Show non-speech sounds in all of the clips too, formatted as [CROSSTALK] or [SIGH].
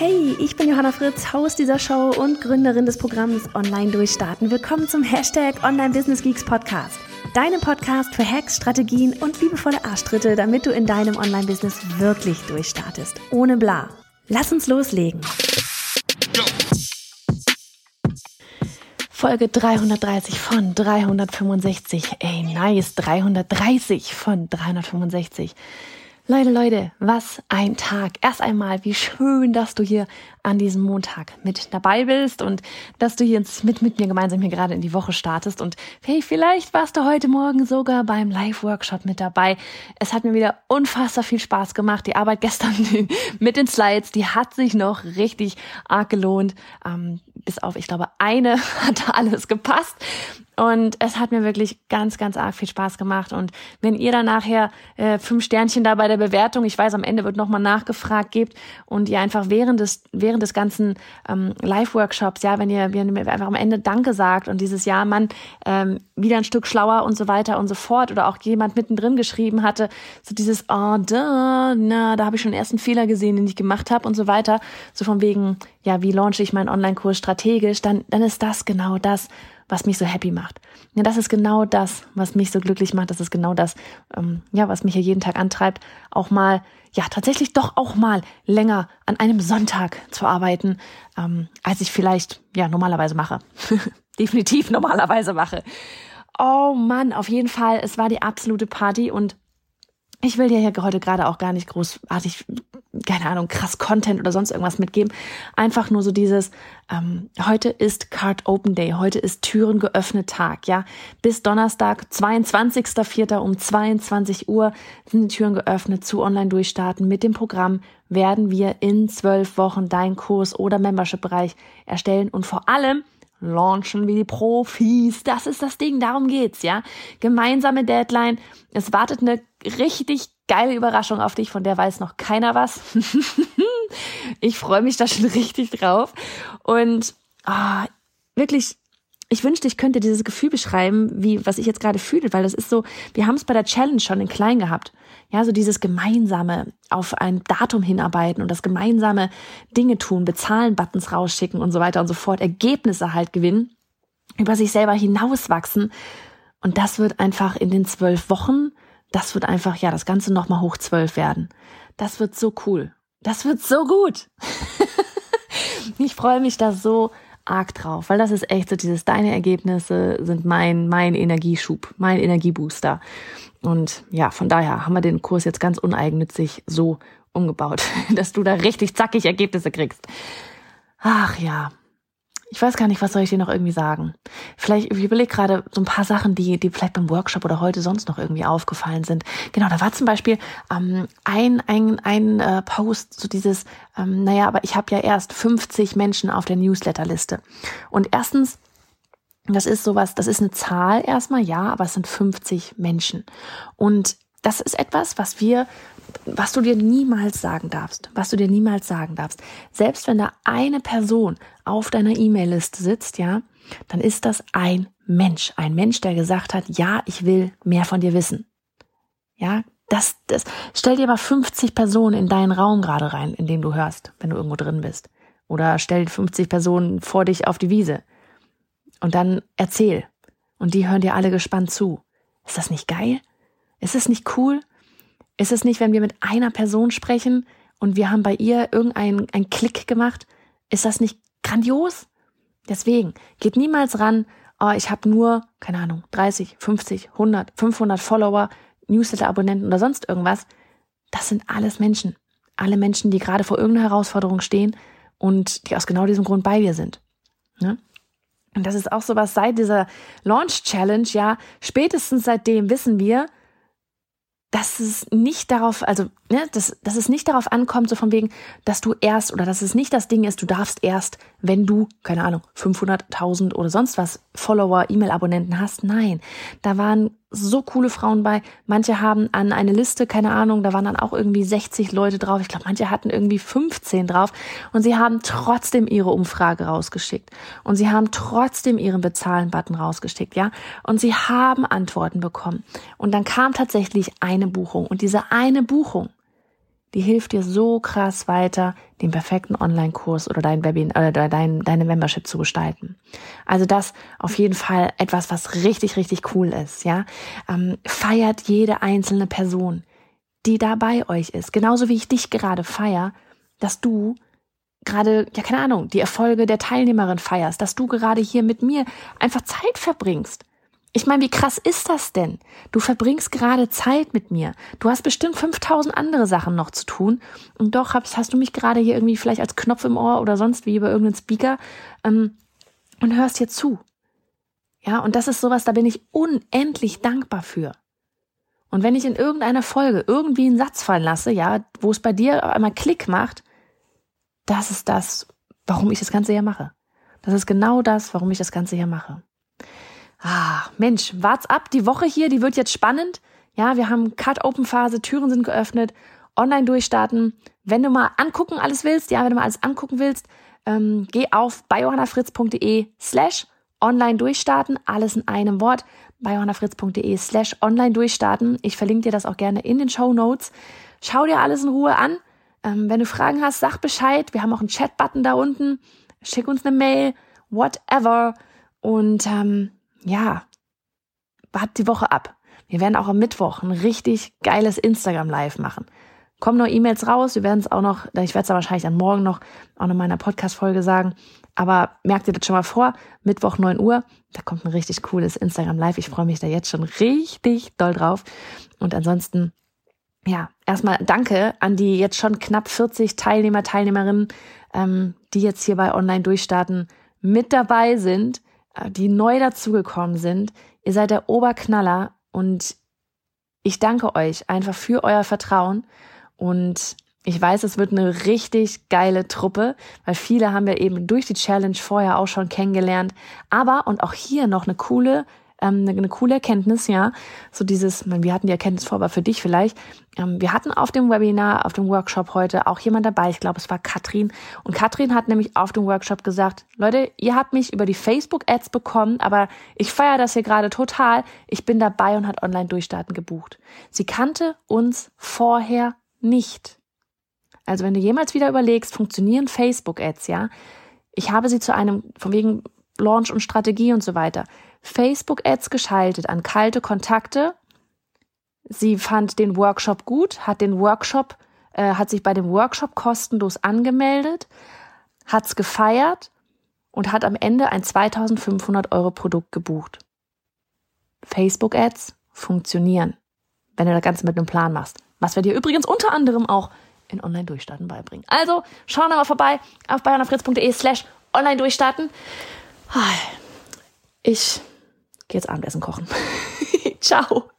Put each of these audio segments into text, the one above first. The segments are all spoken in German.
Hey, ich bin Johanna Fritz, Haus dieser Show und Gründerin des Programms Online Durchstarten. Willkommen zum Hashtag Online Business Geeks Podcast. Deinem Podcast für Hacks, Strategien und liebevolle Arschtritte, damit du in deinem Online-Business wirklich durchstartest. Ohne bla. Lass uns loslegen. Folge 330 von 365. Ey, nice. 330 von 365. Leute, Leute, was ein Tag. Erst einmal, wie schön, dass du hier an diesem Montag mit dabei bist und dass du jetzt mit, mit mir gemeinsam hier gerade in die Woche startest. Und hey, vielleicht warst du heute Morgen sogar beim Live-Workshop mit dabei. Es hat mir wieder unfassbar viel Spaß gemacht. Die Arbeit gestern [LAUGHS] mit den Slides, die hat sich noch richtig arg gelohnt. Ähm, bis auf, ich glaube, eine [LAUGHS] hat alles gepasst. Und es hat mir wirklich ganz, ganz arg viel Spaß gemacht. Und wenn ihr dann nachher äh, fünf Sternchen da bei der Bewertung, ich weiß, am Ende wird nochmal nachgefragt, gebt und ihr einfach während des, während des ganzen ähm, Live-Workshops, ja, wenn ihr, wenn ihr einfach am Ende Danke sagt und dieses Jahr man ähm, wieder ein Stück schlauer und so weiter und so fort oder auch jemand mittendrin geschrieben hatte, so dieses, oh, da, na, da habe ich schon erst einen Fehler gesehen, den ich gemacht habe und so weiter, so von wegen, ja, wie launche ich meinen Online-Kurs strategisch, dann, dann ist das genau das, was mich so happy macht. Ja, das ist genau das, was mich so glücklich macht. Das ist genau das, ähm, ja, was mich ja jeden Tag antreibt, auch mal, ja, tatsächlich doch auch mal länger an einem Sonntag zu arbeiten, ähm, als ich vielleicht, ja, normalerweise mache. [LAUGHS] Definitiv normalerweise mache. Oh Mann, auf jeden Fall, es war die absolute Party und ich will dir hier heute gerade auch gar nicht großartig, keine Ahnung, krass Content oder sonst irgendwas mitgeben. Einfach nur so dieses, ähm, heute ist Card Open Day, heute ist Türen geöffnet Tag, ja. Bis Donnerstag, 22.04. um 22 Uhr sind die Türen geöffnet zu Online Durchstarten. Mit dem Programm werden wir in zwölf Wochen deinen Kurs oder Membership-Bereich erstellen und vor allem launchen wie die Profis. Das ist das Ding, darum geht's, ja. Gemeinsame Deadline. Es wartet eine richtig geile Überraschung auf dich, von der weiß noch keiner was. [LAUGHS] ich freue mich da schon richtig drauf. Und ah, wirklich, ich wünschte, ich könnte dieses Gefühl beschreiben, wie was ich jetzt gerade fühle, weil das ist so, wir haben es bei der Challenge schon in klein gehabt. Ja, so dieses gemeinsame auf ein Datum hinarbeiten und das gemeinsame Dinge tun, bezahlen, Buttons rausschicken und so weiter und so fort, Ergebnisse halt gewinnen, über sich selber hinauswachsen. Und das wird einfach in den zwölf Wochen, das wird einfach, ja, das Ganze nochmal hoch zwölf werden. Das wird so cool. Das wird so gut. [LAUGHS] ich freue mich da so arg drauf, weil das ist echt so dieses, deine Ergebnisse sind mein, mein Energieschub, mein Energiebooster. Und ja, von daher haben wir den Kurs jetzt ganz uneigennützig so umgebaut, [LAUGHS] dass du da richtig zackig Ergebnisse kriegst. Ach ja, ich weiß gar nicht, was soll ich dir noch irgendwie sagen. Vielleicht, ich überlege gerade so ein paar Sachen, die, die vielleicht beim Workshop oder heute sonst noch irgendwie aufgefallen sind. Genau, da war zum Beispiel ähm, ein, ein, ein äh, Post, so dieses, ähm, naja, aber ich habe ja erst 50 Menschen auf der Newsletterliste. Und erstens, das ist sowas, das ist eine Zahl erstmal, ja, aber es sind 50 Menschen. Und das ist etwas, was wir was du dir niemals sagen darfst, was du dir niemals sagen darfst. Selbst wenn da eine Person auf deiner E-Mail-Liste sitzt, ja, dann ist das ein Mensch, ein Mensch, der gesagt hat, ja, ich will mehr von dir wissen. Ja, das, das, stell dir mal 50 Personen in deinen Raum gerade rein, in dem du hörst, wenn du irgendwo drin bist. Oder stell 50 Personen vor dich auf die Wiese. Und dann erzähl. Und die hören dir alle gespannt zu. Ist das nicht geil? Ist es nicht cool? Ist es nicht, wenn wir mit einer Person sprechen und wir haben bei ihr irgendeinen einen Klick gemacht? Ist das nicht grandios? Deswegen, geht niemals ran, oh, ich habe nur, keine Ahnung, 30, 50, 100, 500 Follower, Newsletter-Abonnenten oder sonst irgendwas. Das sind alles Menschen. Alle Menschen, die gerade vor irgendeiner Herausforderung stehen und die aus genau diesem Grund bei dir sind. Ne? Und das ist auch sowas seit dieser Launch Challenge, ja, spätestens seitdem wissen wir, dass es nicht darauf, also ne, dass, dass es nicht darauf ankommt, so von wegen, dass du erst oder dass es nicht das Ding ist, du darfst erst, wenn du, keine Ahnung, 500.000 oder sonst was Follower, E-Mail-Abonnenten hast. Nein, da waren so coole Frauen bei. Manche haben an eine Liste, keine Ahnung, da waren dann auch irgendwie 60 Leute drauf. Ich glaube, manche hatten irgendwie 15 drauf. Und sie haben trotzdem ihre Umfrage rausgeschickt. Und sie haben trotzdem ihren Bezahlen-Button rausgeschickt, ja. Und sie haben Antworten bekommen. Und dann kam tatsächlich eine Buchung. Und diese eine Buchung, die hilft dir so krass weiter, den perfekten Online-Kurs oder dein Webinar oder dein, deine Membership zu gestalten. Also das auf jeden Fall etwas, was richtig, richtig cool ist, ja. Ähm, feiert jede einzelne Person, die da bei euch ist. Genauso wie ich dich gerade feier, dass du gerade, ja, keine Ahnung, die Erfolge der Teilnehmerin feierst, dass du gerade hier mit mir einfach Zeit verbringst. Ich meine, wie krass ist das denn? Du verbringst gerade Zeit mit mir. Du hast bestimmt 5000 andere Sachen noch zu tun. Und doch hast, hast du mich gerade hier irgendwie vielleicht als Knopf im Ohr oder sonst wie über irgendeinen Speaker ähm, und hörst hier zu. Ja, und das ist sowas, da bin ich unendlich dankbar für. Und wenn ich in irgendeiner Folge irgendwie einen Satz fallen lasse, ja, wo es bei dir einmal Klick macht, das ist das, warum ich das Ganze hier mache. Das ist genau das, warum ich das Ganze hier mache. Ah, Mensch, wart's ab. Die Woche hier, die wird jetzt spannend. Ja, wir haben Cut-Open-Phase, Türen sind geöffnet, online durchstarten. Wenn du mal angucken alles willst, ja, wenn du mal alles angucken willst, ähm, geh auf biohannafritz.de slash online durchstarten. Alles in einem Wort. biohannafritz.de slash online durchstarten. Ich verlinke dir das auch gerne in den Show Notes. Schau dir alles in Ruhe an. Ähm, wenn du Fragen hast, sag Bescheid. Wir haben auch einen Chat-Button da unten. Schick uns eine Mail, whatever. Und ähm, ja, wart die Woche ab. Wir werden auch am Mittwoch ein richtig geiles Instagram Live machen. Kommen noch E-Mails raus, wir werden es auch noch, ich werde es wahrscheinlich dann morgen noch auch noch in meiner Podcast-Folge sagen. Aber merkt ihr das schon mal vor, Mittwoch 9 Uhr, da kommt ein richtig cooles Instagram Live. Ich freue mich da jetzt schon richtig doll drauf. Und ansonsten, ja, erstmal danke an die jetzt schon knapp 40 Teilnehmer, Teilnehmerinnen, ähm, die jetzt hier bei Online Durchstarten mit dabei sind die neu dazugekommen sind. Ihr seid der Oberknaller und ich danke euch einfach für euer Vertrauen und ich weiß, es wird eine richtig geile Truppe, weil viele haben wir eben durch die Challenge vorher auch schon kennengelernt. Aber, und auch hier noch eine coole ähm, eine, eine coole Erkenntnis, ja. So dieses, wir hatten die Erkenntnis vor, aber für dich vielleicht. Ähm, wir hatten auf dem Webinar, auf dem Workshop heute auch jemand dabei, ich glaube, es war Katrin. Und Katrin hat nämlich auf dem Workshop gesagt, Leute, ihr habt mich über die Facebook-Ads bekommen, aber ich feiere das hier gerade total. Ich bin dabei und hat online durchstarten gebucht. Sie kannte uns vorher nicht. Also wenn du jemals wieder überlegst, funktionieren Facebook-Ads, ja? Ich habe sie zu einem, von wegen Launch und Strategie und so weiter. Facebook-Ads geschaltet an kalte Kontakte. Sie fand den Workshop gut, hat den Workshop, äh, hat sich bei dem Workshop kostenlos angemeldet, hat's gefeiert und hat am Ende ein 2500 Euro Produkt gebucht. Facebook-Ads funktionieren, wenn du das Ganze mit einem Plan machst. Was wir dir übrigens unter anderem auch in Online-Durchstarten beibringen. Also, schau mal vorbei auf bayernafritz.de slash Online-Durchstarten. Ich gehe jetzt Abendessen kochen. [LAUGHS] Ciao.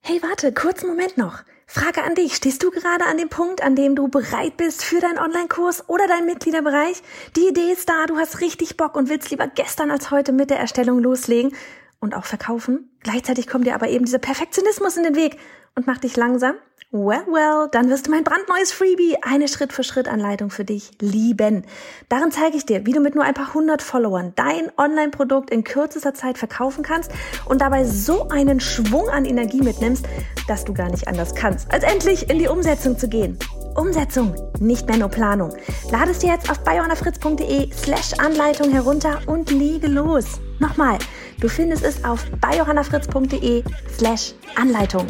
Hey, warte, kurzen Moment noch. Frage an dich. Stehst du gerade an dem Punkt, an dem du bereit bist für deinen Online-Kurs oder deinen Mitgliederbereich? Die Idee ist da, du hast richtig Bock und willst lieber gestern als heute mit der Erstellung loslegen und auch verkaufen. Gleichzeitig kommt dir aber eben dieser Perfektionismus in den Weg und macht dich langsam Well, well, dann wirst du mein brandneues Freebie, eine Schritt-für-Schritt-Anleitung für dich lieben. Darin zeige ich dir, wie du mit nur ein paar hundert Followern dein Online-Produkt in kürzester Zeit verkaufen kannst und dabei so einen Schwung an Energie mitnimmst, dass du gar nicht anders kannst, als endlich in die Umsetzung zu gehen. Umsetzung, nicht mehr nur Planung. Lade es dir jetzt auf biohannafritz.de slash Anleitung herunter und lege los. Nochmal, du findest es auf biohannafritz.de slash Anleitung.